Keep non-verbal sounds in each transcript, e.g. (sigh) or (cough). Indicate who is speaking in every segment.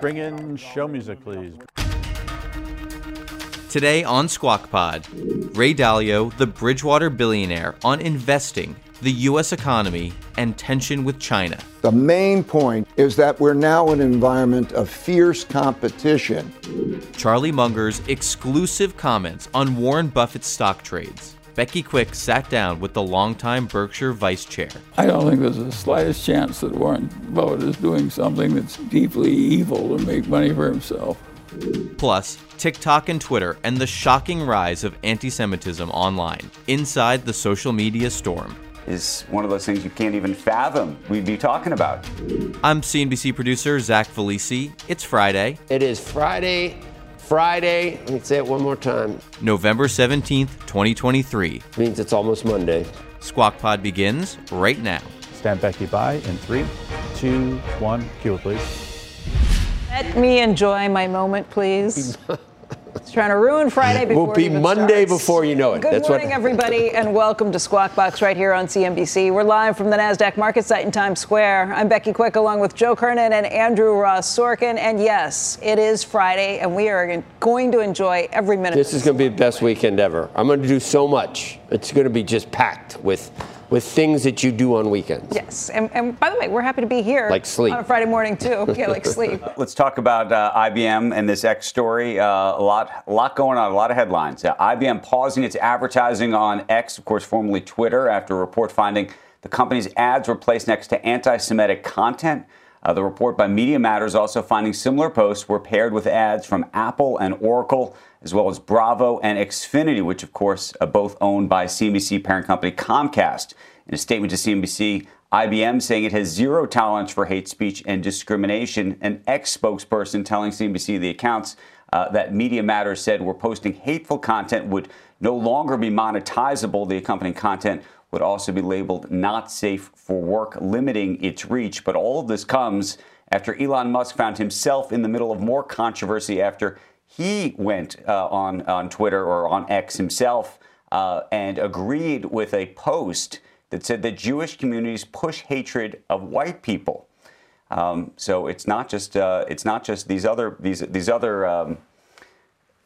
Speaker 1: Bring in show music, please.
Speaker 2: Today on Squawk Pod, Ray Dalio, the Bridgewater billionaire, on investing, the U.S. economy, and tension with China.
Speaker 3: The main point is that we're now in an environment of fierce competition.
Speaker 2: Charlie Munger's exclusive comments on Warren Buffett's stock trades. Becky Quick sat down with the longtime Berkshire vice chair.
Speaker 4: I don't think there's the slightest chance that Warren Buffett is doing something that's deeply evil to make money for himself.
Speaker 2: Plus, TikTok and Twitter and the shocking rise of anti Semitism online inside the social media storm.
Speaker 5: Is one of those things you can't even fathom we'd be talking about.
Speaker 2: I'm CNBC producer Zach Vallese. It's Friday.
Speaker 6: It is Friday, Friday. Let me say it one more time.
Speaker 2: November 17th, 2023.
Speaker 6: Means it's almost Monday.
Speaker 2: Squawk Pod begins right now.
Speaker 1: Stand Becky by in three, two, one. Cue please.
Speaker 7: Let me enjoy my moment, please. (laughs) It's trying to ruin Friday before
Speaker 6: Will be
Speaker 7: it
Speaker 6: Monday
Speaker 7: starts.
Speaker 6: before you know it.
Speaker 7: Good
Speaker 6: That's
Speaker 7: morning,
Speaker 6: what...
Speaker 7: everybody, and welcome to Squawk Box right here on CNBC. We're live from the Nasdaq market site in Times Square. I'm Becky Quick, along with Joe Kernen and Andrew Ross Sorkin. And yes, it is Friday, and we are going to enjoy every minute.
Speaker 6: This is going to be the best weekend ever. I'm going to do so much. It's going to be just packed with with things that you do on weekends.
Speaker 7: Yes, and, and by the way, we're happy to be here.
Speaker 6: Like sleep.
Speaker 7: On a Friday morning, too. (laughs) Yeah, like sleep.
Speaker 5: Let's talk about uh, IBM and this X story. Uh, a lot, a lot going on, a lot of headlines. Uh, IBM pausing its advertising on X, of course, formerly Twitter, after a report finding the company's ads were placed next to anti-Semitic content. Uh, the report by Media Matters also finding similar posts were paired with ads from Apple and Oracle, as well as Bravo and Xfinity, which, of course, are both owned by CNBC parent company Comcast. In a statement to CNBC, IBM saying it has zero tolerance for hate speech and discrimination. An X spokesperson telling CNBC the accounts uh, that Media Matters said were posting hateful content would no longer be monetizable. The accompanying content would also be labeled not safe for work, limiting its reach. But all of this comes after Elon Musk found himself in the middle of more controversy after he went uh, on, on Twitter or on X himself uh, and agreed with a post that said that Jewish communities push hatred of white people. Um, so it's not just uh, it's not just these other these these other um,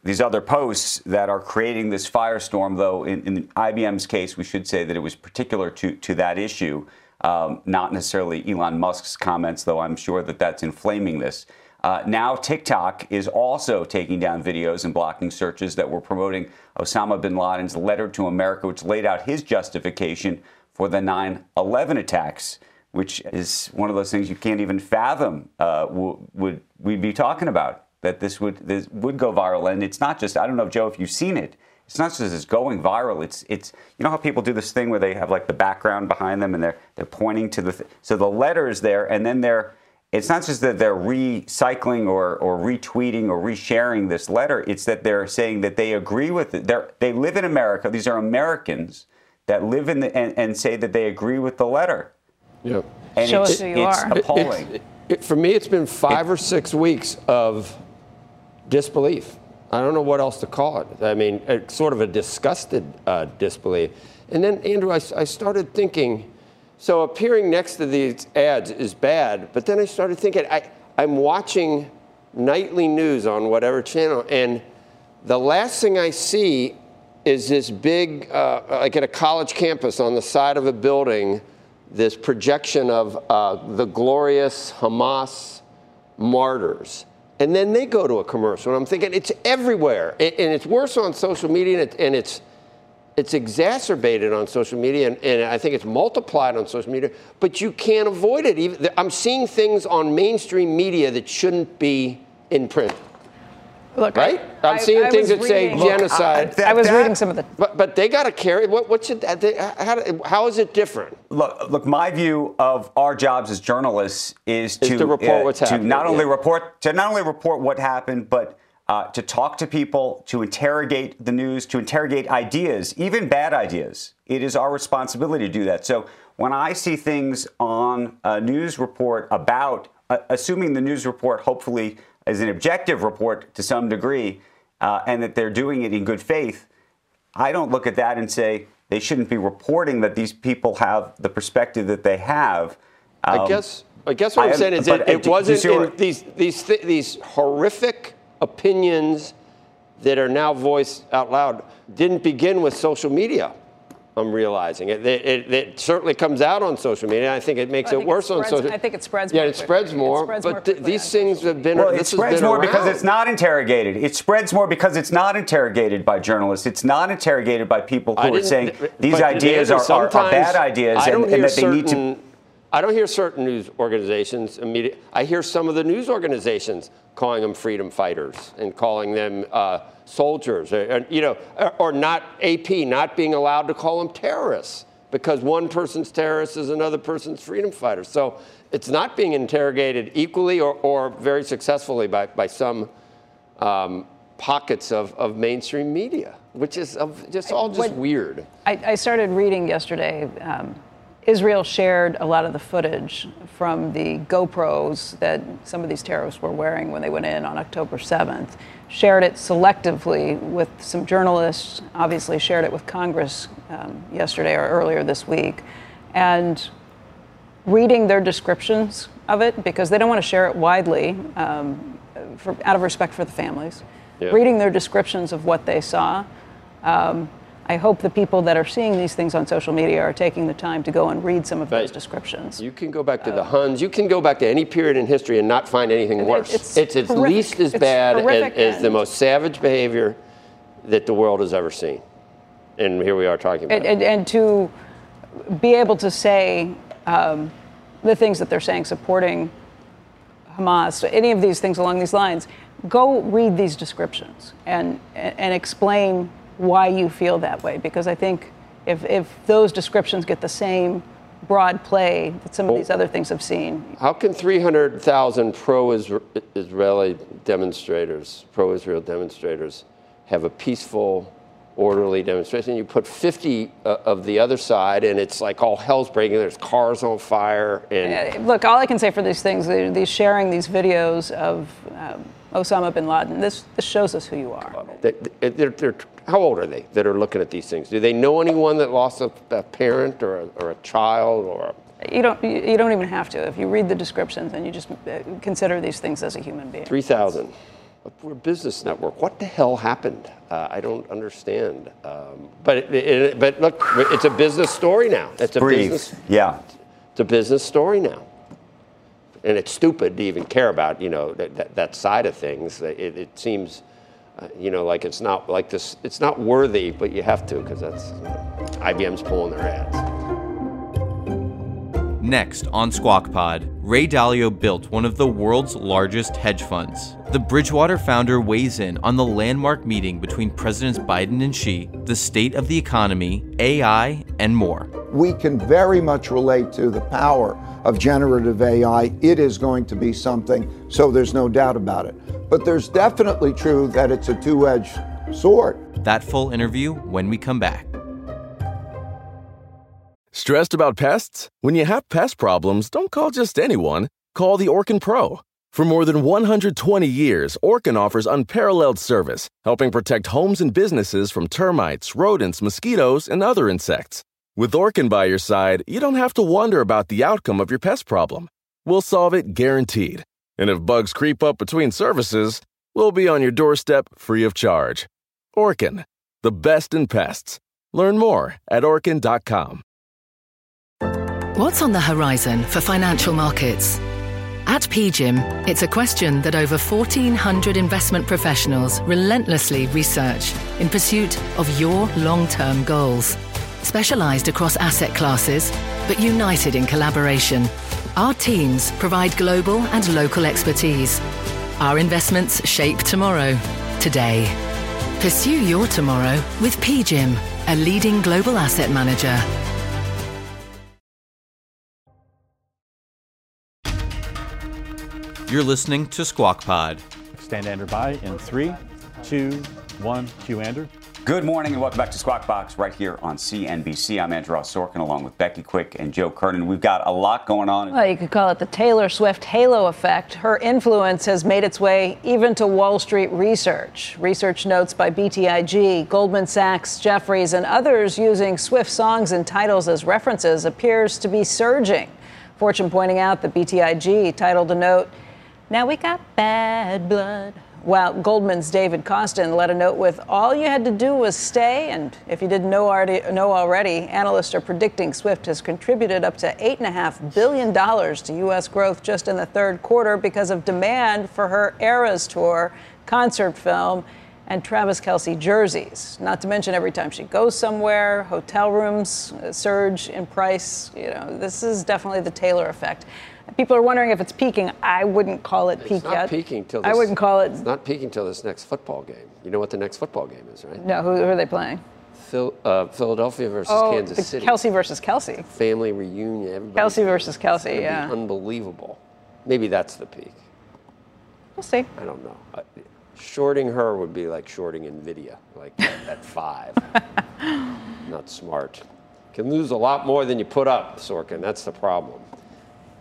Speaker 5: these other posts that are creating this firestorm. Though in, in, IBM's case, we should say that it was particular to to that issue, um, not necessarily Elon Musk's comments. Though I'm sure that that's inflaming this. Uh, now TikTok is also taking down videos and blocking searches that were promoting Osama bin Laden's letter to America, which laid out his justification for the 9/11 attacks, which is one of those things you can't even fathom. Uh, would we be talking about that this would this would go viral? And it's not just I don't know, Joe, if you've seen it. It's not just it's going viral. It's it's you know how people do this thing where they have like the background behind them and they're they're pointing to the th- so the letter is there and then they're it's not just that they're recycling or, or retweeting or resharing this letter. It's that they're saying that they agree with it. They're, they live in America. These are Americans that live in the, and, and say that they agree with the letter.
Speaker 6: Yep.
Speaker 5: And
Speaker 7: Show
Speaker 5: it's,
Speaker 7: us who you
Speaker 5: it's
Speaker 7: are.
Speaker 5: appalling.
Speaker 6: It, it, for me, it's been five
Speaker 5: It-
Speaker 6: or six weeks of disbelief. I don't know what else to call it. I mean, it's sort of a disgusted uh, disbelief. And then, Andrew, I, I started thinking, so appearing next to these ads is bad, but then I started thinking, I, I'm watching nightly news on whatever channel, and the last thing I see is this big, uh, like at a college campus on the side of a building, this projection of uh, the glorious Hamas martyrs. And then they go to a commercial, and I'm thinking it's everywhere, and, and it's worse on social media, and it's it's exacerbated on social media, and, and, I think it's multiplied on social media. But you can't avoid it. Even I'm seeing things on mainstream media that shouldn't be in print.
Speaker 7: Look,
Speaker 6: right?
Speaker 7: I-
Speaker 6: I'm seeing
Speaker 7: I
Speaker 6: things that
Speaker 7: was
Speaker 6: say
Speaker 7: reading- Look,
Speaker 6: genocide.
Speaker 7: I was reading some of the.
Speaker 6: but but they got to carry. What what should that? They, how, how is it different?
Speaker 5: Look, look. My view of our jobs as journalists is
Speaker 6: Is
Speaker 5: to,
Speaker 6: to report uh, what's
Speaker 5: to
Speaker 6: happening,
Speaker 5: not only
Speaker 6: yeah.
Speaker 5: report to not only report what happened, but uh, to talk to people, to interrogate the news, to interrogate ideas, even bad ideas. It is our responsibility to do that. So when I see things on a news report about, uh, assuming the news report hopefully is an objective report to some degree, uh, and that they're doing it in good faith, I don't look at that and say they shouldn't be reporting that these people have the perspective that they have.
Speaker 6: I
Speaker 5: Um,
Speaker 6: guess I guess what
Speaker 5: I-
Speaker 6: I'm saying is it, it wasn't
Speaker 5: do you see
Speaker 6: in these these th- these horrific opinions that are now voiced out loud didn't begin with social media. I'm realizing it. It, it, it certainly comes out on social media. I think it makes
Speaker 7: I
Speaker 6: it
Speaker 7: think it
Speaker 6: worse on
Speaker 7: spreads-
Speaker 6: social.
Speaker 7: I think it spreads
Speaker 6: Yeah,
Speaker 7: more
Speaker 6: it spreads
Speaker 7: quickly. It
Speaker 6: more.
Speaker 7: spreads
Speaker 6: but
Speaker 7: more
Speaker 6: th- these things have been.
Speaker 5: Well,
Speaker 6: this
Speaker 5: it spreads
Speaker 6: been
Speaker 5: more because it's not interrogated. It spreads more because it's not interrogated by journalists. It's not interrogated by people who are saying these ideas are, are, are bad ideas and, and that they need to.
Speaker 6: I don't hear certain news organizations immediate. I hear some of the news organizations calling them freedom fighters and calling them uh, soldiers, or, or, you know, or, or not AP not being allowed to call them terrorists because one person's terrorist is another person's freedom fighter. So it's not being interrogated equally or, or very successfully by, by some um, pockets of, of mainstream media, which is of just all just
Speaker 7: What-
Speaker 6: weird.
Speaker 7: I, I started reading yesterday. Um, Israel shared a lot of the footage from the GoPros that some of these terrorists were wearing when they went in on October 7th. Shared it selectively with some journalists, obviously, shared it with Congress um, yesterday or earlier this week. And reading their descriptions of it, because they don't want to share it widely um, for, out of respect for the families.
Speaker 6: Yeah.
Speaker 7: Reading their descriptions of what they saw. Um, I hope the people that are seeing these things on social media are taking the time to go and read some of those descriptions.
Speaker 6: You can go back to the Huns. You can go back to any period in history and not find anything
Speaker 7: It-
Speaker 6: worse.
Speaker 7: it's
Speaker 6: It's, at least as
Speaker 7: It's
Speaker 6: bad as, as the most savage behavior that the world has ever seen. And here we are talking about
Speaker 7: and,
Speaker 6: it.
Speaker 7: and, and to be able to say um, the things that they're saying, supporting Hamas, any of these things along these lines, go read these descriptions and, and explain why you feel that way. Because I think if, if those descriptions get the same broad play that some of these other things have seen,
Speaker 6: How can 300,000 pro-Israeli demonstrators, pro-Israel demonstrators, have a peaceful, orderly demonstration? You put 50 uh, of the other side, and it's like all hell's breaking. There's cars on fire, and
Speaker 7: Uh, Look, all I can say for these things, these sharing these videos of um, Osama bin Laden, this, this shows us who you are.
Speaker 6: They- they- they're, they're, how old are they that are looking at these things? Do they know anyone that lost a, a parent or a, or a child or? A,
Speaker 7: You don't, you you don't even have to. If you read the descriptions and you just uh, consider these things as a human being.
Speaker 6: 3,000. We're a business network. What the hell happened? Uh, I don't understand. Um, but it, it, but look, it's a business story now. It's a
Speaker 5: Breathe.
Speaker 6: business.
Speaker 5: Yeah.
Speaker 6: It's a business story now. And it's stupid to even care about, you know, that, that, that side of things. It, it seems, Uh, you know, like it's not like this. It's not worthy, but you have to because that's you know, IBM's pulling their ads.
Speaker 2: Next on Squawk Pod, Ray Dalio built one of the world's largest hedge funds. The Bridgewater founder weighs in on the landmark meeting between Presidents Biden and Xi, the state of the economy, AI, and more.
Speaker 3: We can very much relate to the power of generative AI. It is going to be something, so there's no doubt about it. But there's definitely true that it's a two edged sword.
Speaker 2: That full interview when we come back.
Speaker 8: Stressed about pests? When you have pest problems, don't call just anyone. Call the Orkin Pro. For more than 120 years, Orkin offers unparalleled service, helping protect homes and businesses from termites, rodents, mosquitoes, and other insects. With Orkin by your side, you don't have to wonder about the outcome of your pest problem. We'll solve it guaranteed. And if bugs creep up between services, we'll be on your doorstep free of charge. Orkin, the best in pests. Learn more at orkin.com.
Speaker 9: What's on the horizon for financial markets? At PGIM, it's a question that over 1,400 investment professionals relentlessly research in pursuit of your long term goals. Specialized across asset classes, but united in collaboration, our teams provide global and local expertise. Our investments shape tomorrow, today. Pursue your tomorrow with PGIM, a leading global asset manager.
Speaker 2: You're listening to Squawk Pod.
Speaker 1: Stand Andrew by in three, two, one. Cue Andrew.
Speaker 5: Good morning and welcome back to Squawk Box right here on CNBC. I'm Andrew Sorkin along with Becky Quick and Joe Kernen. We've got a lot going on.
Speaker 7: Well, you could call it the Taylor Swift halo effect. Her influence has made its way even to Wall Street research. Research notes by BTIG, Goldman Sachs, Jefferies, and others using Swift songs and titles as references appears to be surging. Fortune pointing out that BTIG titled a note, Now we got bad blood while Goldman's David Kostin led a note with all you had to do was stay. And if you didn't know already, know already analysts are predicting Swift has contributed up to $8.5 billion to U.S. growth just in the third quarter because of demand for her Eras tour, concert film, and Travis Kelce jerseys. Not to mention every time she goes somewhere, hotel rooms surge in price. You know, this is definitely the Taylor effect. People are wondering if it's peaking. I wouldn't call it
Speaker 6: it's
Speaker 7: peak
Speaker 6: not
Speaker 7: yet.
Speaker 6: peaking till
Speaker 7: I wouldn't call it.
Speaker 6: It's not peaking till this next football game. You know what the next football game is, right?
Speaker 7: No, who, who are they playing?
Speaker 6: Phil, uh, Philadelphia versus
Speaker 7: oh,
Speaker 6: Kansas City.
Speaker 7: Kelce versus Kelce.
Speaker 6: Family reunion. Everybody
Speaker 7: Kelce versus Kelce. Yeah.
Speaker 6: unbelievable. Maybe that's the peak.
Speaker 7: We'll see.
Speaker 6: I don't know. Uh, shorting her would be like shorting Nvidia, like at five. (laughs) not smart. Can lose a lot more than you put up, Sorkin. That's the problem.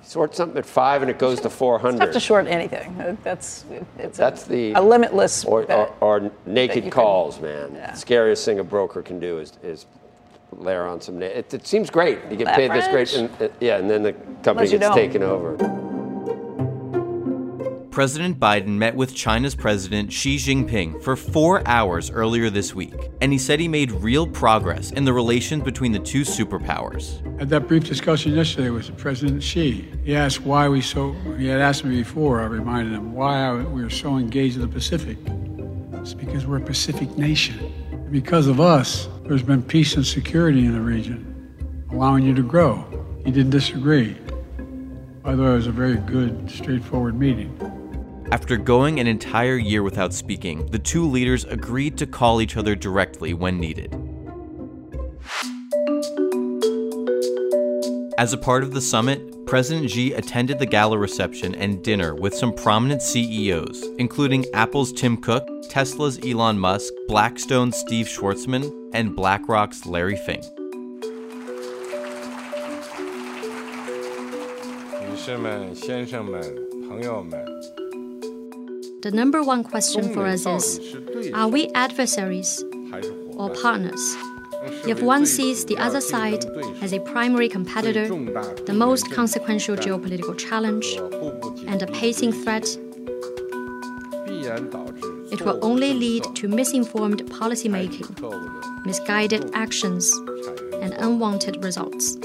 Speaker 6: Sort something at five and it goes to 400.
Speaker 7: It's tough to short anything. That's it's
Speaker 6: that's
Speaker 7: a,
Speaker 6: the
Speaker 7: a limitless
Speaker 6: or, or, or naked calls,
Speaker 7: can-
Speaker 6: man.
Speaker 7: yeah.
Speaker 6: Scariest thing a broker can do is, is layer on some. na- It, it seems great. You get paid this great, and, uh, yeah, and then the company gets
Speaker 7: don't.
Speaker 6: taken over.
Speaker 2: President Biden met with China's President Xi Jinping for four hours earlier this week, and he said he made real progress in the relations between the two superpowers.
Speaker 4: Had that brief discussion yesterday with President Xi. He asked why we so. He had asked me before. I reminded him why we were so engaged in the Pacific. It's because we're a Pacific nation. Because of us, there's been peace and security in the region, allowing you to grow. He didn't disagree. By the way, it was a very good, straightforward meeting.
Speaker 2: After going an entire year without speaking, the two leaders agreed to call each other directly when needed. As a part of the summit, President Xi attended the gala reception and dinner with some prominent CEOs, including Apple's Tim Cook, Tesla's Elon Musk, Blackstone's Steve Schwarzman, and BlackRock's Larry Fink.
Speaker 10: The number one question for us is Are we adversaries or partners? If one sees the other side as a primary competitor, the most consequential geopolitical challenge, and a pacing threat, it will only lead to misinformed policymaking, misguided actions, and unwanted results.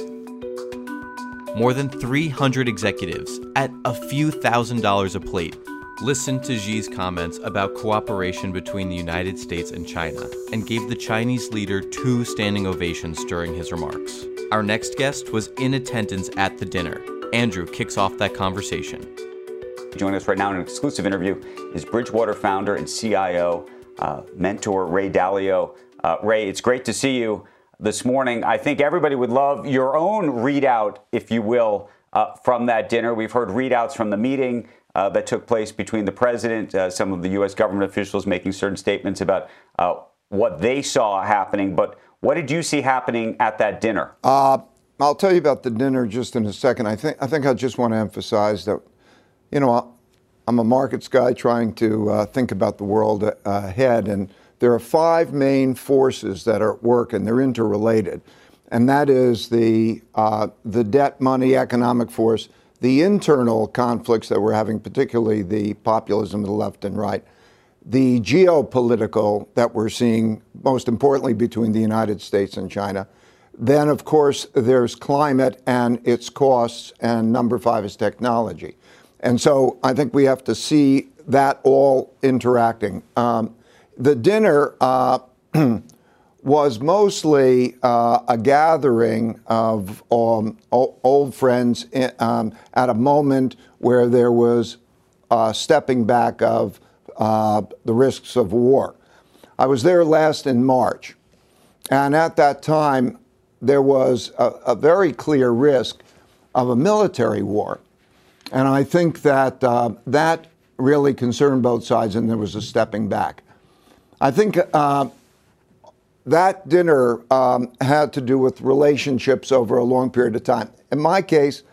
Speaker 2: More than 300 executives at a few thousand dollars a plate listened to Xi's comments about cooperation between the United States and China and gave the Chinese leader two standing ovations during his remarks. Our next guest was in attendance at the dinner. Andrew kicks off that conversation.
Speaker 5: Joining us right now in an exclusive interview is Bridgewater founder and CIO, uh, mentor Ray Dalio. Uh, Ray, it's great to see you this morning. I think everybody would love your own readout, if you will, uh, from that dinner. We've heard readouts from the meeting uh, that took place between the president, uh, some of the U.S. government officials making certain statements about uh, what they saw happening. But what did you see happening at that dinner?
Speaker 3: Uh, I'll tell you about the dinner just in a second. I think I think I just want to emphasize that, you know, I'm a markets guy trying to uh, think about the world ahead, and there are five main forces that are at work, and they're interrelated, and that is the uh, the debt money economic force, the internal conflicts that we're having, particularly the populism of the left and right, the geopolitical that we're seeing, most importantly between the United States and China. Then, of course, there's climate and its costs, and number five is technology. And so I think we have to see that all interacting. Um, the dinner uh, (clears throat) was mostly uh, a gathering of um, old friends i- um, at a moment where there was uh, stepping back of uh, the risks of war. I was there last in March, and at that time, there was a, a very clear risk of a military war. And I think that uh, that really concerned both sides, and there was a stepping back. I think uh, that dinner um, had to do with relationships over a long period of time. In my case,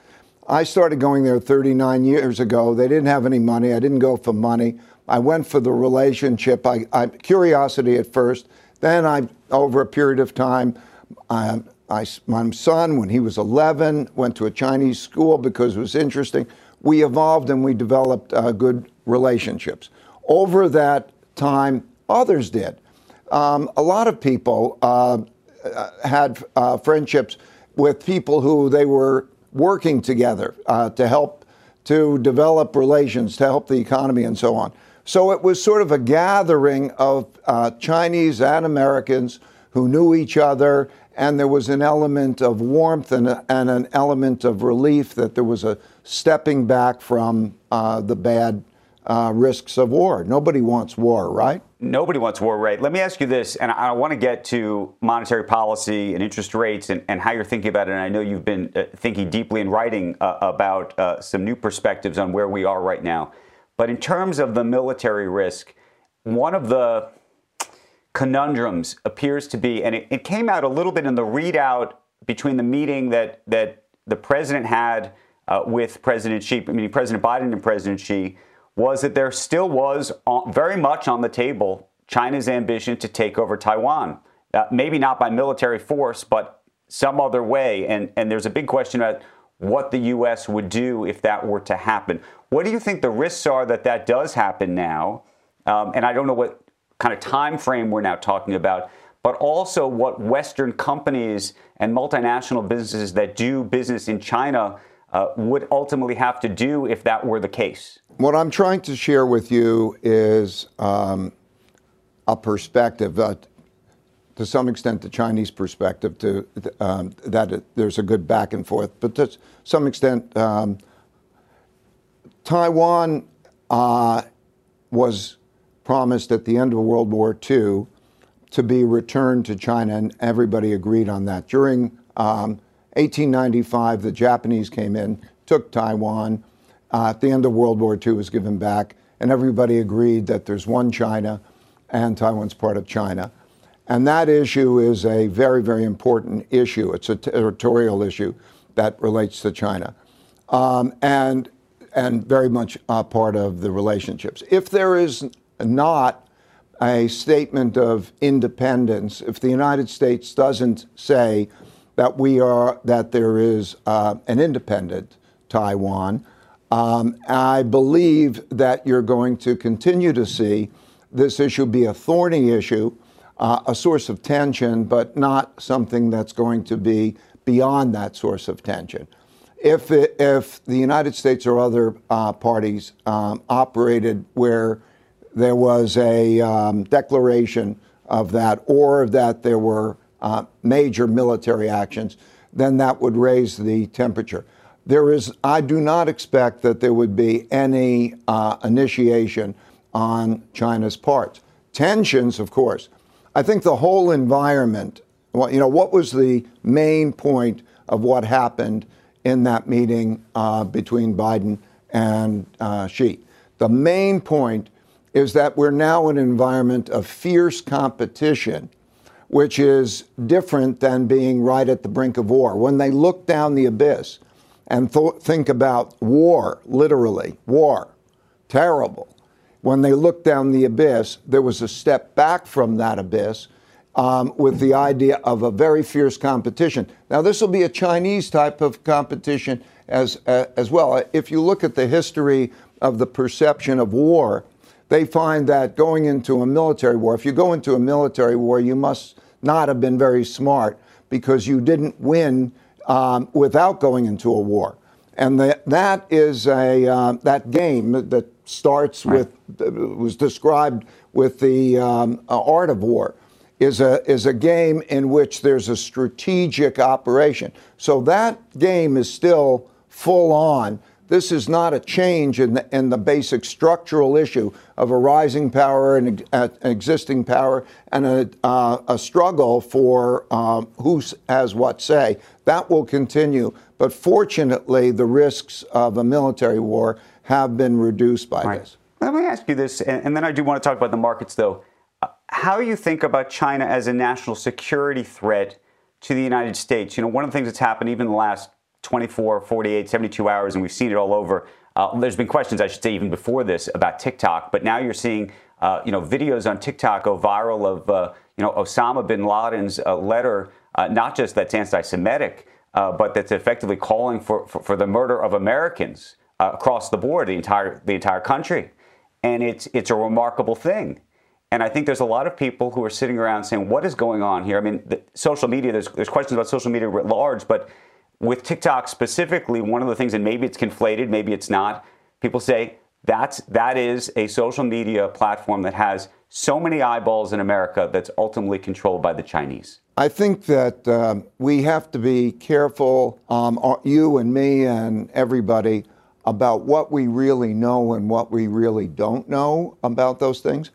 Speaker 3: I started going there 39 years ago. They didn't have any money. I didn't go for money. I went for the relationship. I, I curiosity at first. Then I, over a period of time, I, I, my son, when he was 11, went to a Chinese school because it was interesting. We evolved and we developed uh, good relationships. Over that time, others did. Um, a lot of people uh, had uh, friendships with people who they were working together uh, to help to develop relations, to help the economy, and so on. So it was sort of a gathering of uh, Chinese and Americans who knew each other, and there was an element of warmth and, and an element of relief that there was a stepping back from uh, the bad uh, risks of war. Nobody wants war, right?
Speaker 5: Nobody wants war, right? Let me ask you this, and I want to get to monetary policy and interest rates and, and how you're thinking about it. And I know you've been uh, thinking deeply and writing uh, about uh, some new perspectives on where we are right now. But in terms of the military risk, one of the conundrums appears to be, and it, it came out a little bit in the readout between the meeting that that the president had uh, with President Xi, I mean President Biden and President Xi, was that there still was very much on the table China's ambition to take over Taiwan. Uh, maybe not by military force, but some other way. And, and there's a big question about what the U.S. would do if that were to happen. What do you think the risks are that that does happen now? Um, and I don't know what kind of time frame we're now talking about, but also what Western companies and multinational businesses that do business in China uh, would ultimately have to do if that were the case.
Speaker 3: What I'm trying to share with you is um, a perspective, uh, to some extent, the Chinese perspective, to um, that it, there's a good back and forth, but to some extent, um, Taiwan uh, was promised at the end of World War II to be returned to China, and everybody agreed on that. During 1895, um, the Japanese came in, took Taiwan uh, at the end of World War II was given back, and everybody agreed that there's one China and Taiwan's part of China. And that issue is a very, very important issue. It's a territorial issue that relates to China. Um, and, and very much a part of the relationships. If there is not a statement of independence, if the United States doesn't say that we are that there is uh, an independent Taiwan, um, I believe that you're going to continue to see this issue be a thorny issue, uh, a source of tension, but not something that's going to be beyond that source of tension. If, it, if the United States or other uh, parties um, operated where there was a um, declaration of that or that there were uh, major military actions, then that would raise the temperature there is, I do not expect that there would be any uh, initiation on China's part. Tensions, of course. I think the whole environment, well, you know, what was the main point of what happened in that meeting uh, between Biden and uh, Xi? The main point is that we're now in an environment of fierce competition, which is different than being right at the brink of war. When they look down the abyss, and th- think about war, literally, war, terrible. When they look down the abyss, there was a step back from that abyss um, with the idea of a very fierce competition. Now, this will be a Chinese type of competition as, uh, as well. If you look at the history of the perception of war, they find that going into a military war, if you go into a military war, you must not have been very smart because you didn't win um, without going into a war. And the, that is a uh, that game that starts right. with was described with the um, uh, art of war is a is a game in which there's a strategic operation. So that game is still full on. This is not a change in the, in the basic structural issue of a rising power and uh, existing power and a, uh, a struggle for um, who has what say. That will continue. But fortunately, the risks of a military war have been reduced by
Speaker 5: Right.
Speaker 3: this.
Speaker 5: Let me ask you this, and, then I do want to talk about the markets, though. How you think about China as a national security threat to the United States? You know, one of the things that's happened even the last 24, 48, 72 hours, and we've seen it all over. Uh, there's been questions, I should say, even before this about TikTok, but now you're seeing, uh, you know, videos on TikTok go viral of, uh, you know, Osama bin Laden's uh, letter, uh, not just that's anti-Semitic, uh, but that's effectively calling for, for, for the murder of Americans across the board, the entire the entire country, and it's it's a remarkable thing. And I think there's a lot of people who are sitting around saying, "What is going on here?" I mean, the, social media. There's there's questions about social media writ large, but with TikTok specifically, one of the things, and maybe it's conflated, maybe it's not. People say that's that is a social media platform that has so many eyeballs in America that's ultimately controlled by the Chinese.
Speaker 3: I think that um, we have to be careful, um, uh, you and me and everybody, about what we really know and what we really don't know about those things.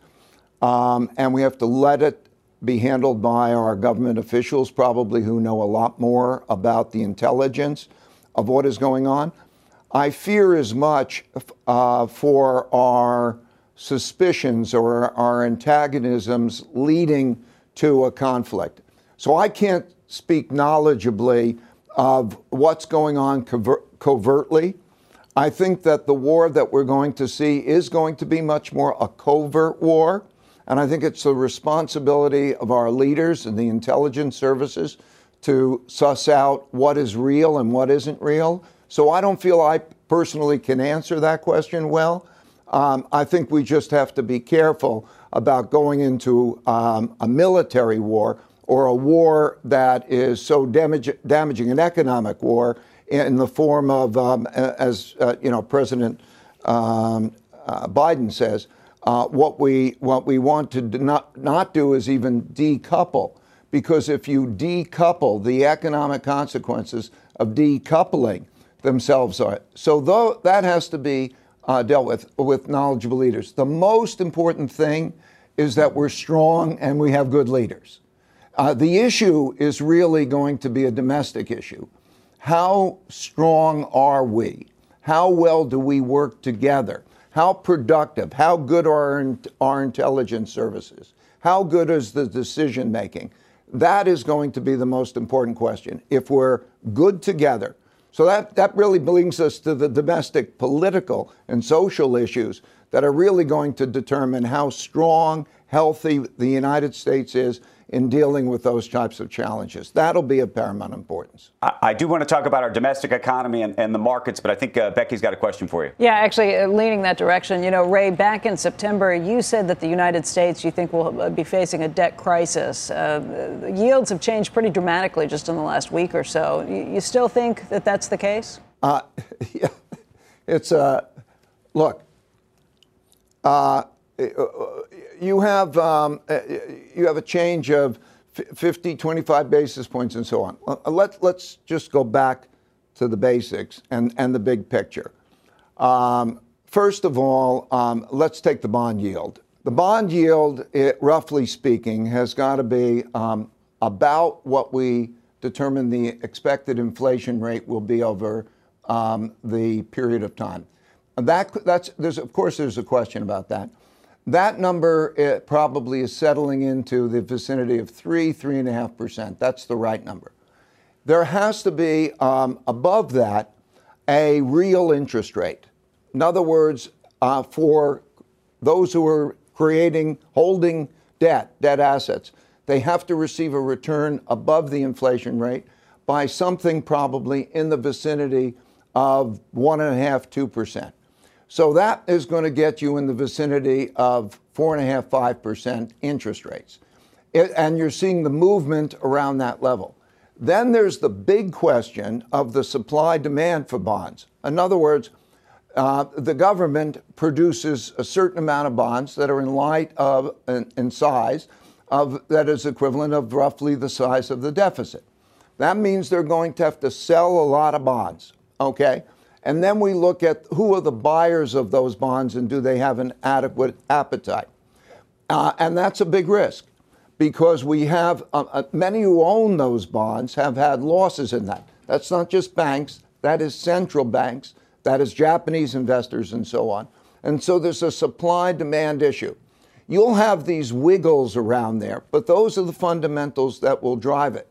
Speaker 3: Um, and we have to let it be handled by our government officials, probably who know a lot more about the intelligence of what is going on. I fear as much uh, for our suspicions or our antagonisms leading to a conflict. So I can't speak knowledgeably of what's going on cover- covertly. I think that the war that we're going to see is going to be much more a covert war. And I think it's the responsibility of our leaders and the intelligence services to suss out what is real and what isn't real. So I don't feel I personally can answer that question well. Um, I think we just have to be careful about going into um, a military war or a war that is so damage, damaging, an economic war in the form of, um, as uh, you know, President um, uh, Biden says, uh, what we what we want to do not not do is even decouple, because if you decouple the economic consequences of decoupling themselves are so though that has to be uh, dealt with with knowledgeable leaders. The most important thing is that we're strong and we have good leaders. Uh, the issue is really going to be a domestic issue. How strong are we? How well do we work together? How productive? How good are our, intelligence services? How good is the decision making? That is going to be the most important question. If we're good together, so that, that really brings us to the domestic political and social issues that are really going to determine how strong, healthy the United States is in dealing with those types of challenges. That'll be of paramount importance.
Speaker 5: I, I do want to talk about our domestic economy and, and the markets, but I think uh, Becky's got a question for you.
Speaker 7: Yeah, actually, uh, leaning that direction. You know, Ray, back in September, you said that the United States, you think, will uh, be facing a debt crisis. Uh, the yields have changed pretty dramatically just in the last week or so. You, you still think that that's the case?
Speaker 3: Uh, (laughs) yeah, it's uh, look. Uh, you have um, uh, you have a change of f- 50, 25 basis points, and so on. Uh, Let let's just go back to the basics and and the big picture. Um, first of all, um, let's take the bond yield. The bond yield, it, roughly speaking, has got to be um, about what we determine the expected inflation rate will be over um, the period of time. That that's there's of course there's a question about that. That number probably is settling into the vicinity of 3 3.5%. That's the right number. There has to be, um, above that, a real interest rate. In other words, uh, for those who are creating, holding debt, debt assets, they have to receive a return above the inflation rate by something probably in the vicinity of 1.5 2%. So that is going to get you in the vicinity of four and a half, five percent interest rates. It, and you're seeing the movement around that level. Then there's the big question of the supply demand for bonds. In other words, uh, the government produces a certain amount of bonds that are in light of in, in size of that is equivalent of roughly the size of the deficit. That means they're going to have to sell a lot of bonds, okay? And then we look at who are the buyers of those bonds and do they have an adequate appetite. Uh, and that's a big risk because we have uh, uh, many who own those bonds have had losses in that. That's not just banks, that is central banks, that is Japanese investors, and so on. And so there's a supply demand issue. You'll have these wiggles around there, but those are the fundamentals that will drive it.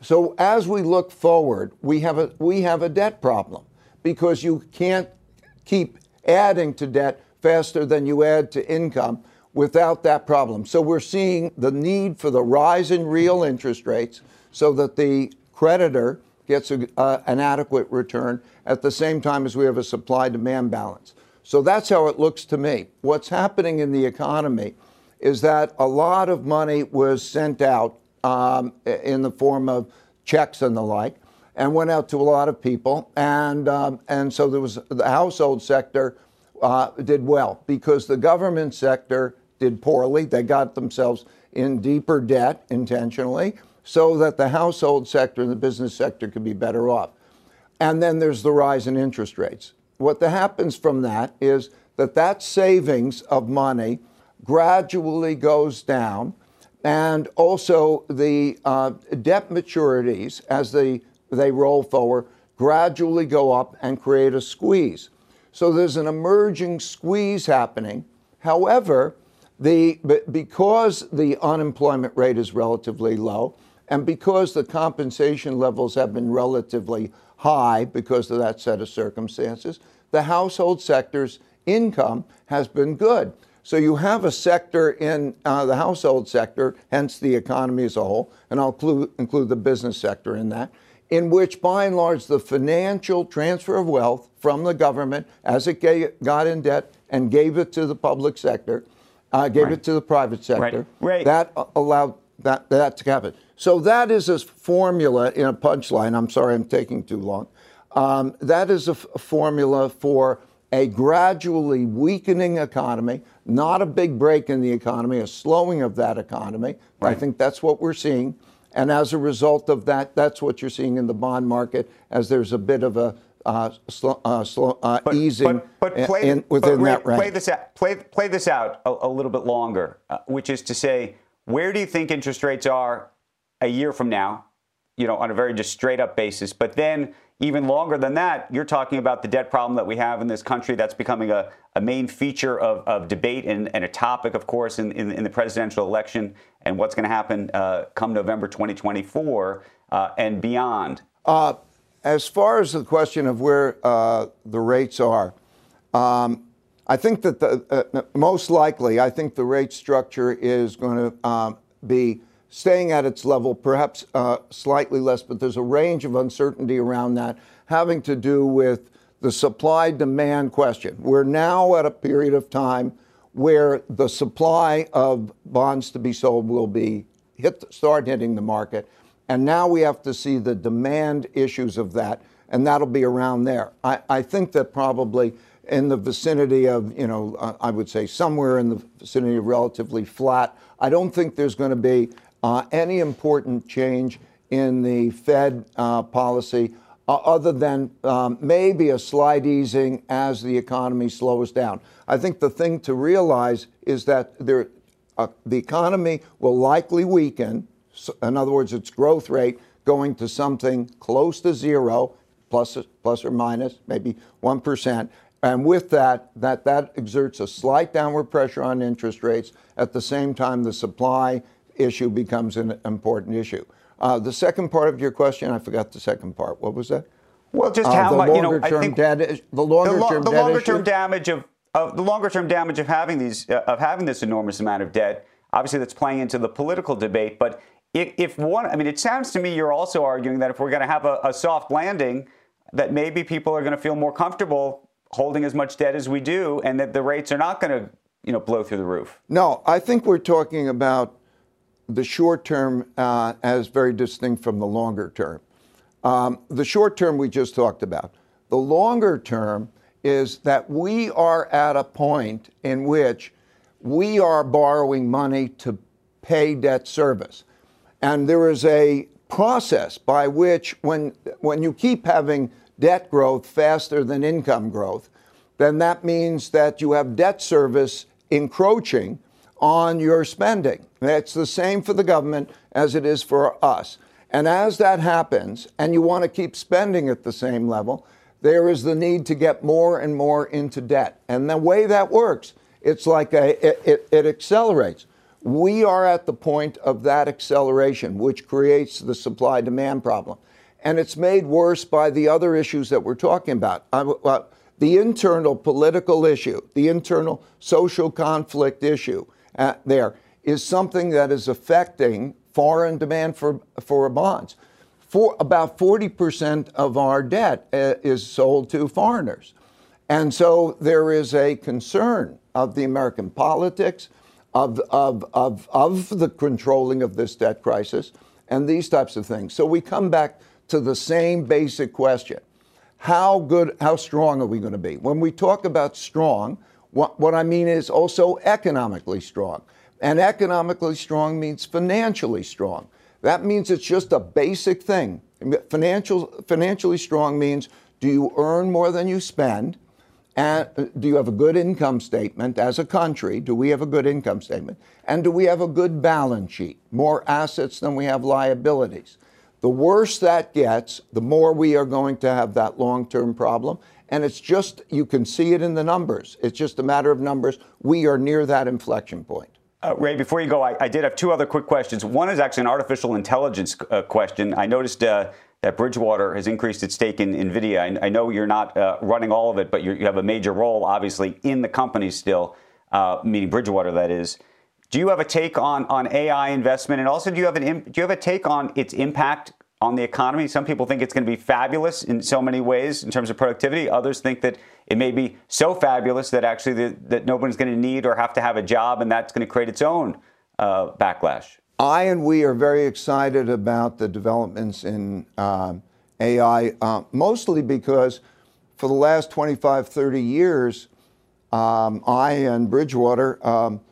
Speaker 3: So as we look forward, we have a, we have a debt problem because you can't keep adding to debt faster than you add to income without that problem. So we're seeing the need for the rise in real interest rates so that the creditor gets a, uh, an adequate return at the same time as we have a supply demand balance. So that's how it looks to me. What's happening in the economy is that a lot of money was sent out um, in the form of checks and the like, and went out to a lot of people, and um, and so there was the household sector uh, did well because the government sector did poorly. They got themselves in deeper debt intentionally so that the household sector and the business sector could be better off. And then there's the rise in interest rates. What happens from that is that that savings of money gradually goes down, and also the uh, debt maturities as they they roll forward gradually go up and create a squeeze. So there's an emerging squeeze happening. However, the, because the unemployment rate is relatively low, and because the compensation levels have been relatively high because of that set of circumstances, the household sector's income has been good. So you have a sector in uh, the household sector, hence the economy as a whole, and I'll include, include the business sector in that, in which by and large the financial transfer of wealth from the government as it got in debt and gave it to the public sector uh, gave right. it to the private sector.
Speaker 5: Right. right.
Speaker 3: That allowed that, that to happen. So that is a formula in a punchline. I'm sorry, I'm taking too long. Um, that is a, f- a formula for a gradually weakening economy, not a big break in the economy, a slowing of that economy. Right. I think that's what we're seeing. And as a result of that, that's what you're seeing in the bond market as there's a bit of a uh, slow, uh, slow, uh, but, easing but, but play, in, within that range.
Speaker 5: Play this out, play, play this out a, a little bit longer, uh, which is to say, where do you think interest rates are a year from now? You know, on a very just straight up basis. But then, even longer than that, you're talking about the debt problem that we have in this country. That's becoming a, a main feature of, of debate and, and, a topic, of course, in, in, in, the presidential election and what's going to happen uh, come November 2024 uh, and beyond.
Speaker 3: Uh, as far as the question of where uh, the rates are, um, I think that the, uh, most likely, I think the rate structure is going to um, be staying at its level, perhaps uh, slightly less, but there's a range of uncertainty around that having to do with the supply demand question. We're now at a period of time where the supply of bonds to be sold will be hit, start hitting the market. And now we have to see the demand issues of that, and that'll be around there. I, I think that probably in the vicinity of, you know, uh, I would say somewhere in the vicinity of relatively flat. I don't think there's going to be uh, any important change in the Fed uh, policy uh, other than um, maybe a slight easing as the economy slows down. I think the thing to realize is that there, uh, the economy will likely weaken in other words, its growth rate going to something close to zero, plus, plus or minus, maybe 1%. And with that, that, that exerts a slight downward pressure on interest rates. At the same time, the supply issue becomes an important issue. Uh, the second part of your question, I forgot the second part. What was that?
Speaker 5: Well, just uh, how much, you know, I think
Speaker 3: debt, the longer
Speaker 5: the
Speaker 3: lo- term
Speaker 5: the longer
Speaker 3: issue?
Speaker 5: term damage of, of the longer term damage of having these uh, of having this enormous amount of debt. Obviously, that's playing into the political debate, but if, if one, I mean, it sounds to me you're also arguing that if we're going to have a, a soft landing, that maybe people are going to feel more comfortable holding as much debt as we do, and that the rates are not going to, you know, blow through the roof.
Speaker 3: No, I think we're talking about the short term uh, as very distinct from the longer term. Um, the short term we just talked about. The longer term is that we are at a point in which we are borrowing money to pay debt service. And there is a process by which, when, when you keep having debt growth faster than income growth, then that means that you have debt service encroaching on your spending. It's the same for the government as it is for us. And as that happens, and you want to keep spending at the same level, there is the need to get more and more into debt. And the way that works, it's like a, it, it, it accelerates. We are at the point of that acceleration, which creates the supply demand problem. And it's made worse by the other issues that we're talking about. I, the internal political issue, the internal social conflict issue uh, there is something that is affecting foreign demand for, for bonds. For about 40% of our debt uh, is sold to foreigners. And so there is a concern of the American politics, of, of, of, of the controlling of this debt crisis, and these types of things. So we come back to the same basic question how good, how strong are we going to be? When we talk about strong, what, what I mean is also economically strong. And economically strong means financially strong. That means it's just a basic thing. Financial, financially strong means do you earn more than you spend? And uh, do you have a good income statement as a country? Do we have a good income statement? And do we have a good balance sheet? More assets than we have liabilities. The worse that gets, the more we are going to have that long term problem. And it's just, you can see it in the numbers. It's just a matter of numbers. We are near that inflection point.
Speaker 5: Uh, Ray, before you go, I, I, did have two other quick questions. One is actually an artificial intelligence uh, question. I noticed uh, that Bridgewater has increased its stake in NVIDIA. I, I know you're not uh, running all of it, but you have a major role, obviously, in the company still, uh, meaning Bridgewater, that is. Do you have a take on, on AI investment? And also, do you, have an, do you have a take on its impact on the economy. Some people think it's going to be fabulous in so many ways in terms of productivity. Others think that it may be so fabulous that actually the, that nobody's going to need or have to have a job, and that's going to create its own uh, backlash.
Speaker 3: I and we are very excited about the developments in um, AI, uh, mostly because for the last 25, 30 years, um, I and Bridgewater um,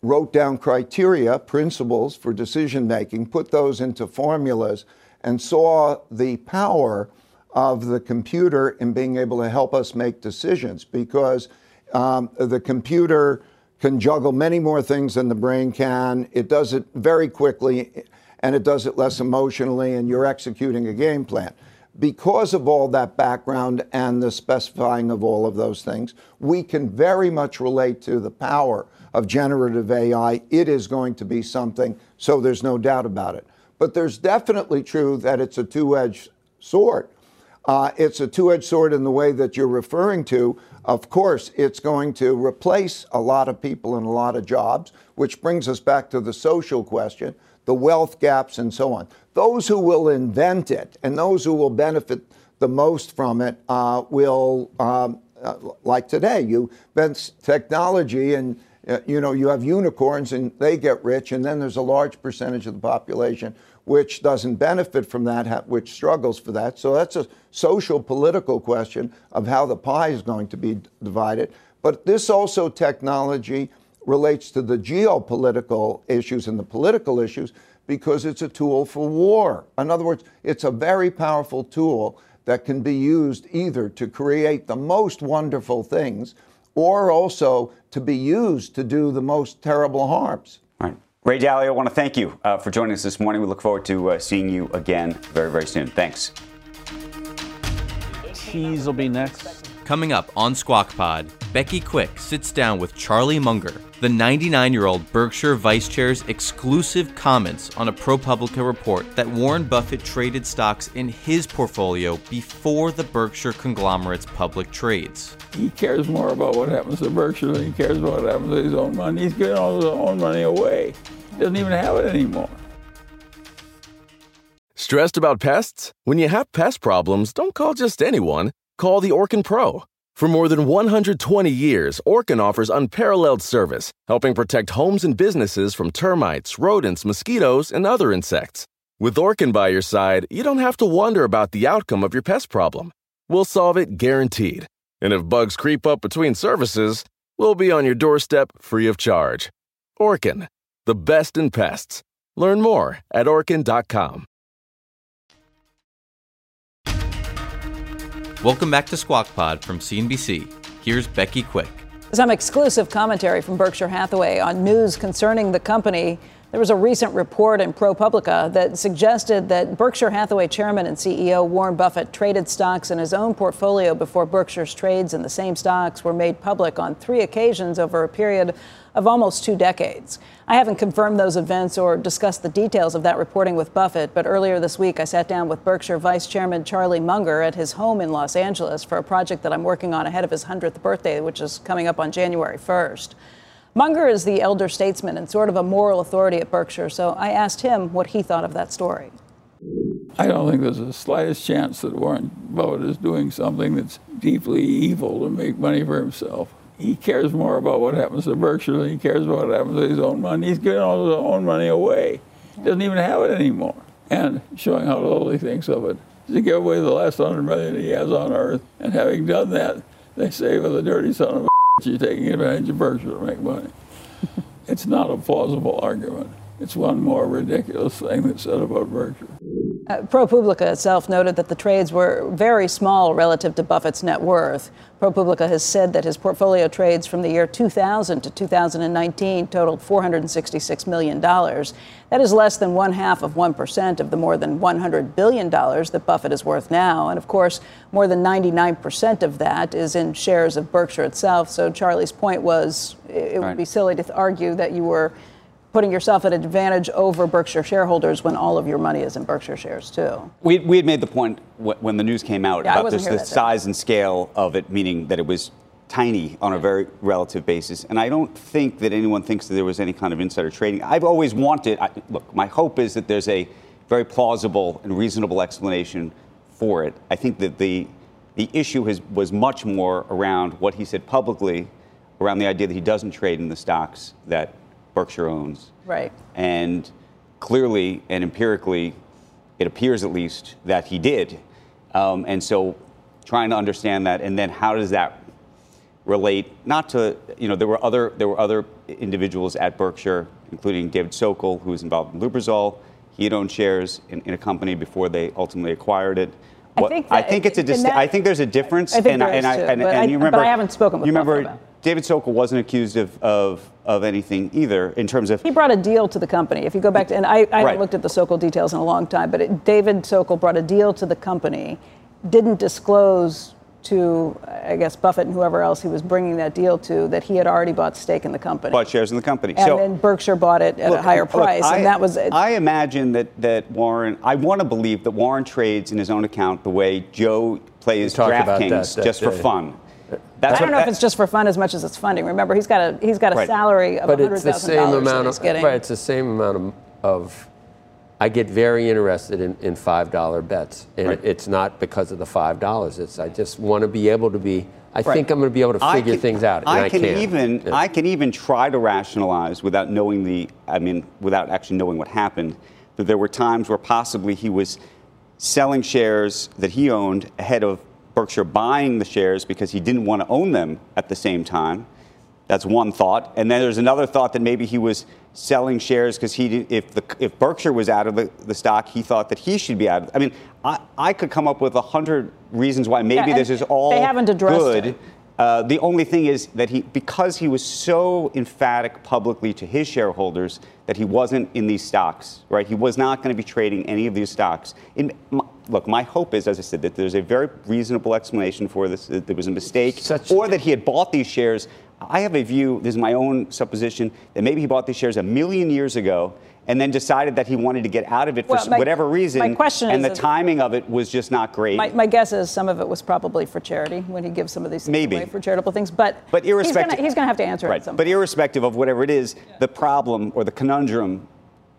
Speaker 3: wrote down criteria, principles for decision making, put those into formulas and saw the power of the computer in being able to help us make decisions because um, the computer can juggle many more things than the brain can. It does it very quickly and it does it less emotionally, and you're executing a game plan. Because of all that background and the specifying of all of those things, we can very much relate to the power of generative AI. It is going to be something, so there's no doubt about it. But there's definitely true that it's a two edged sword. Uh, it's a two edged sword in the way that you're referring to. Of course, it's going to replace a lot of people and a lot of jobs, which brings us back to the social question, the wealth gaps, and so on. Those who will invent it and those who will benefit the most from it uh, will, um, uh, like today, you invent technology and uh, you know you have unicorns and they get rich, and then there's a large percentage of the population which doesn't benefit from that, which struggles for that. So that's a social political question of how the pie is going to be divided. But this also technology relates to the geopolitical issues and the political issues because it's a tool for war. In other words, it's a very powerful tool that can be used either to create the most wonderful things or also to be used to do the most terrible harms.
Speaker 5: Ray Dalio, I want to thank you uh, for joining us this morning. We look forward to uh, seeing you again very, very soon. Thanks.
Speaker 1: Cheese will be next.
Speaker 2: Coming up on Squawk Pod, Becky Quick sits down with Charlie Munger, the 99 year old Berkshire Vice Chair's exclusive comments on a ProPublica report that Warren Buffett traded stocks in his portfolio before the Berkshire conglomerate's public trades.
Speaker 11: He cares more about what happens to Berkshire than he cares about what happens to his own money. He's giving all his own money away. He doesn't even have it anymore.
Speaker 8: Stressed about pests? When you have pest problems, don't call just anyone. Call the Orkin Pro. For more than 120 years, Orkin offers unparalleled service, helping protect homes and businesses from termites, rodents, mosquitoes, and other insects. With Orkin by your side, you don't have to wonder about the outcome of your pest problem. We'll solve it guaranteed. And if bugs creep up between services, we'll be on your doorstep free of charge. Orkin, the best in pests. Learn more at orkin.com.
Speaker 2: Welcome back to Squawk Pod from CNBC. Here's Becky Quick.
Speaker 7: Some exclusive commentary from Berkshire Hathaway on news concerning the company. There was a recent report in ProPublica that suggested that Berkshire Hathaway chairman and CEO Warren Buffett traded stocks in his own portfolio before Berkshire's trades in the same stocks were made public on three occasions over a period of almost two decades. I haven't confirmed those events or discussed the details of that reporting with Buffett, but earlier this week I sat down with Berkshire Vice Chairman Charlie Munger at his home in Los Angeles for a project that I'm working on ahead of his 100th birthday, which is coming up on January 1st. Munger is the elder statesman and sort of a moral authority at Berkshire, so I asked him what he thought of that story.
Speaker 11: I don't think there's the slightest chance that Warren Buffett is doing something that's deeply evil to make money for himself. He cares more about what happens to Berkshire than he cares about what happens to his own money. He's giving all his own money away. He doesn't even have it anymore. And showing how little he thinks of it. To give away the last hundred million he has on earth. And having done that, they say with a dirty son of a you're taking advantage of Berkshire to make money. (laughs) it's not a plausible argument. It's one more ridiculous thing that's said about Berkshire.
Speaker 7: Uh, ProPublica itself noted that the trades were very small relative to Buffett's net worth. ProPublica has said that his portfolio trades from the year 2000 to 2019 totaled $466 million. That is less than one half of 1% of the more than $100 billion that Buffett is worth now. And of course, more than 99% of that is in shares of Berkshire itself. So Charlie's point was it would be silly to argue that you were putting yourself at an advantage over Berkshire shareholders when all of your money is in Berkshire shares too.
Speaker 5: We, we had made the point when the news came out
Speaker 7: yeah,
Speaker 5: about this, the size and scale of it, meaning that it was tiny on a very relative basis. And I don't think that anyone thinks that there was any kind of insider trading. I've always wanted, I, look, my hope is that there's a very plausible and reasonable explanation for it. I think that the, the issue has, was much more around what he said publicly, around the idea that he doesn't trade in the stocks that Berkshire owns.
Speaker 7: Right.
Speaker 5: And clearly and empirically, it appears at least that he did. Um, and so trying to understand that and then how does that relate not to you know there were other there were other individuals at Berkshire including David Sokol who was involved in Lubrizol he had owned shares in, in a company before they ultimately acquired it
Speaker 7: what, I think,
Speaker 5: I think it's a dis-
Speaker 7: that,
Speaker 5: I think there's a difference
Speaker 7: I think
Speaker 5: and,
Speaker 7: there
Speaker 5: and,
Speaker 7: too,
Speaker 5: and, and
Speaker 7: I,
Speaker 5: you remember
Speaker 7: but I haven't spoken with
Speaker 5: you remember. David Sokol wasn't accused of, of, of anything either in terms of.
Speaker 7: He brought a deal to the company. If you go back to, and I, I haven't looked at the Sokol details in a long time, but it, David Sokol brought a deal to the company, didn't disclose to, I guess, Buffett and whoever else he was bringing that deal to that he had already bought stake in the company.
Speaker 5: Bought shares in the company.
Speaker 7: and
Speaker 5: so,
Speaker 7: then Berkshire bought it at
Speaker 5: Look,
Speaker 7: a higher
Speaker 5: look,
Speaker 7: price,
Speaker 5: I,
Speaker 7: and that was it.
Speaker 5: I imagine that, that Warren, I want to believe that Warren trades in his own account the way Joe plays
Speaker 6: talked about that
Speaker 5: DraftKings
Speaker 6: that
Speaker 5: just for fun. That's
Speaker 7: I don't
Speaker 5: what-
Speaker 7: know if it's just for fun as much as it's funding. Remember, he's got a he's got a
Speaker 5: Right.
Speaker 7: salary of
Speaker 6: but it's the same amount of
Speaker 7: getting.
Speaker 6: right. It's the same amount of, of I get very interested in, in five dollar bets, and
Speaker 5: Right.
Speaker 6: it's not because of the five dollars. It's I just want to be able to be. I
Speaker 5: Right.
Speaker 6: think I'm going to be able to figure
Speaker 5: can-
Speaker 6: things out, and I,
Speaker 5: can
Speaker 6: can't.
Speaker 5: even
Speaker 6: Yeah.
Speaker 5: I can even try to rationalize without knowing the I mean without actually knowing what happened that there were times where possibly he was selling shares that he owned ahead of Berkshire buying the shares because he didn't want to own them at the same time. That's one thought, and then there's another thought that maybe he was selling shares because he if the if Berkshire was out of the, the stock, he thought that he should be out. Of, I mean, I, I could come up with a hundred reasons why maybe
Speaker 7: Yeah,
Speaker 5: this is all
Speaker 7: they haven't addressed
Speaker 5: good.
Speaker 7: it.
Speaker 5: Uh, the only thing is that he, because he was so emphatic publicly to his shareholders that he wasn't in these stocks, right? He was not going to be trading any of these stocks. In, look, my hope is, as I said, that there's a very reasonable explanation for this. That there was a mistake, or that he had bought these shares. I have a view. This is my own supposition that maybe he bought these shares a million years ago. And then decided that he wanted to get out of it for
Speaker 7: Well, my-
Speaker 5: whatever reason.
Speaker 7: my question
Speaker 5: and
Speaker 7: is-
Speaker 5: the timing of it was just not great.
Speaker 7: My, my guess is some of it was probably for charity when he gives some of these things
Speaker 5: Maybe.
Speaker 7: away for charitable things. But,
Speaker 5: But irrespective,
Speaker 7: he's going to have to answer it.
Speaker 5: right?
Speaker 7: At some
Speaker 5: But irrespective of whatever it is, the problem or the conundrum,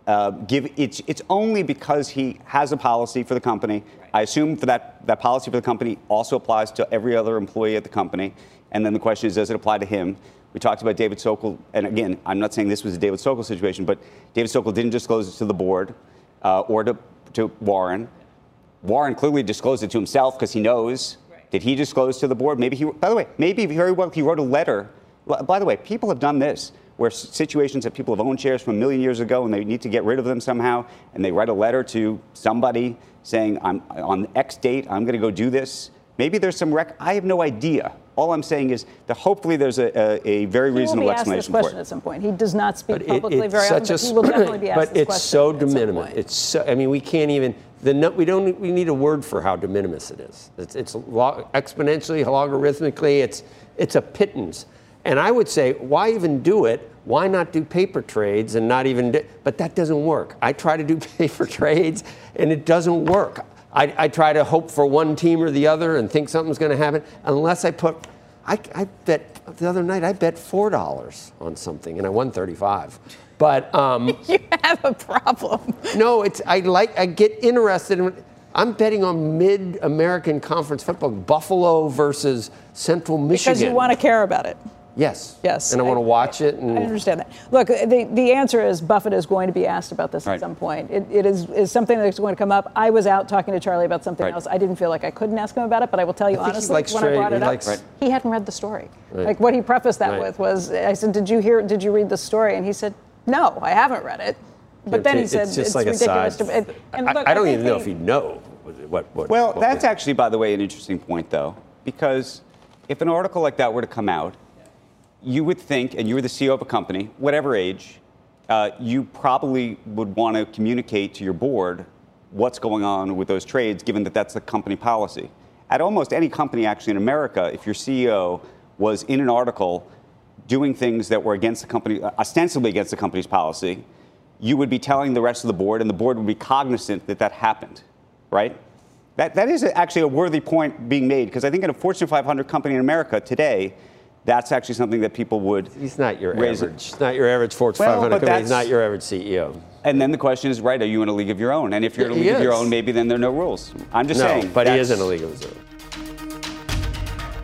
Speaker 5: uh, give it's it's only because he has a policy for the company. I assume for that that policy for the company also applies to every other employee at the company. And then the question is, does it apply to him? We talked about David Sokol, and again, I'm not saying this was a David Sokol situation, but David Sokol didn't disclose it to the board uh, or to, to Warren. Warren clearly disclosed it to himself because he knows. Did he disclose to the board? Maybe he. By the way, maybe very well he wrote a letter. By the way, people have done this where situations that people have owned shares from a million years ago and they need to get rid of them somehow, and they write a letter to somebody saying, "I'm on X date. I'm going to go do this." Maybe there's some rec. I have no idea. All I'm saying is that hopefully there's a, a, a very
Speaker 7: He will
Speaker 5: reasonable
Speaker 7: be asked this
Speaker 5: explanation
Speaker 7: question
Speaker 5: for it.
Speaker 7: at some point. He does not speak
Speaker 6: But
Speaker 7: publicly
Speaker 6: it's
Speaker 7: very often,
Speaker 6: such
Speaker 7: but
Speaker 6: a
Speaker 7: he will definitely be asked
Speaker 6: but
Speaker 7: this
Speaker 6: it's so
Speaker 7: at
Speaker 6: de minimis. It's so. I mean, we can't even. The no, we don't. We need a word for how de minimis it is. It's, it's log, exponentially, logarithmically. It's it's a pittance. And I would say, why even do it? Why not do paper trades and not even? Do, but that doesn't work. I try to do (laughs) paper trades, and it doesn't work. I, I try to hope for one team or the other and think something's going to happen unless I put. I, I bet the other night I bet four dollars on something and I won thirty-five. But um, (laughs)
Speaker 7: you have a problem.
Speaker 6: no, it's I like I get interested in. I'm betting on mid-American Conference football, Buffalo versus Central Michigan.
Speaker 7: Because you want to care about it.
Speaker 6: Yes.
Speaker 7: Yes.
Speaker 6: And I, want to watch it. And
Speaker 7: I understand that. Look, the, the answer is Buffett is going to be asked about this
Speaker 6: Right.
Speaker 7: at some point. It, it is, is something that's going to come up. I was out talking to Charlie about something
Speaker 6: Right.
Speaker 7: else. I didn't feel like I couldn't ask him about it, but I will tell you
Speaker 6: I
Speaker 7: honestly,
Speaker 6: likes
Speaker 7: when I
Speaker 6: trade.
Speaker 7: brought
Speaker 6: He
Speaker 7: it up,
Speaker 6: Right.
Speaker 7: he hadn't read the story.
Speaker 6: Right.
Speaker 7: Like what he prefaced that
Speaker 6: Right.
Speaker 7: with was, I said, "Did you hear? Did you read the story?" And he said, "No, I haven't read it." But then he
Speaker 6: it's
Speaker 7: said,
Speaker 6: just
Speaker 7: "It's
Speaker 6: like a
Speaker 7: ridiculous." to, it, and
Speaker 6: I,
Speaker 7: look,
Speaker 6: I don't
Speaker 7: think
Speaker 6: even know
Speaker 7: he-
Speaker 6: if he'd know what. what
Speaker 5: Well,
Speaker 6: what
Speaker 5: that's actually, by the way, an interesting point, though, because if an article like that were to come out, you would think, and you were the CEO of a company, whatever age, uh, you probably would want to communicate to your board what's going on with those trades, given that that's the company policy. At almost any company, actually, in America, if your CEO was in an article doing things that were against the company, ostensibly against the company's policy, you would be telling the rest of the board, and the board would be cognizant that that happened, right? That, that is actually a worthy point being made because I think in a Fortune 500 company in America today, that's actually something that people would.
Speaker 6: He's not your
Speaker 5: raise
Speaker 6: average. He's not your average Fortune
Speaker 5: Well,
Speaker 6: 500
Speaker 5: but
Speaker 6: company. He's
Speaker 5: that's-
Speaker 6: not your average CEO.
Speaker 5: And then the question is, right? Are you in a league of your own? And if you're in a league of your own, maybe then there are no rules. I'm just
Speaker 6: no,
Speaker 5: saying.
Speaker 6: but he is in a league of his own.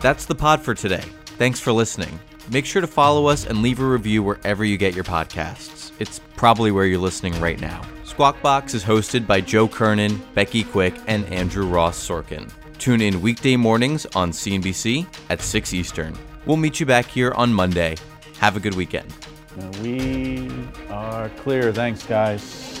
Speaker 2: That's the pod for today. Thanks for listening. Make sure to follow us and leave a review wherever you get your podcasts. It's probably where you're listening right now. Squawk Box is hosted by Joe Kernen, Becky Quick, and Andrew Ross Sorkin. Tune in weekday mornings on CNBC at 6 Eastern. We'll meet you back here on Monday. Have a good weekend.
Speaker 1: We are clear. Thanks, guys.